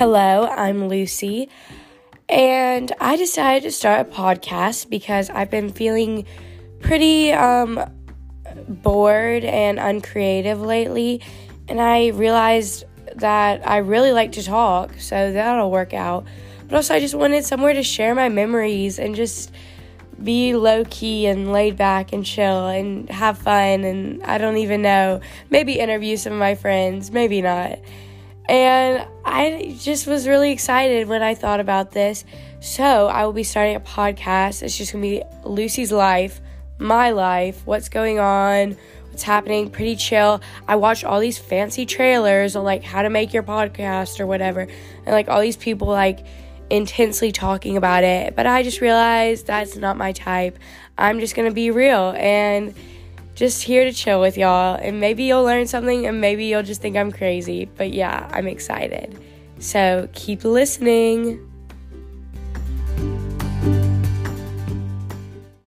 Hello, I'm Lucy, and I decided to start a podcast because I've been feeling pretty um, bored and uncreative lately, and I realized that I really like to talk, so that'll work out. But also, I just wanted somewhere to share my memories and just be low key and laid back and chill and have fun. And I don't even know, maybe interview some of my friends, maybe not. And I just was really excited when I thought about this. So I will be starting a podcast. It's just going to be Lucy's life, my life, what's going on, what's happening, pretty chill. I watched all these fancy trailers on like how to make your podcast or whatever. And like all these people like intensely talking about it, but I just realized that's not my type. I'm just gonna be real and just here to chill with y'all. And maybe you'll learn something, and maybe you'll just think I'm crazy. But yeah, I'm excited. So keep listening.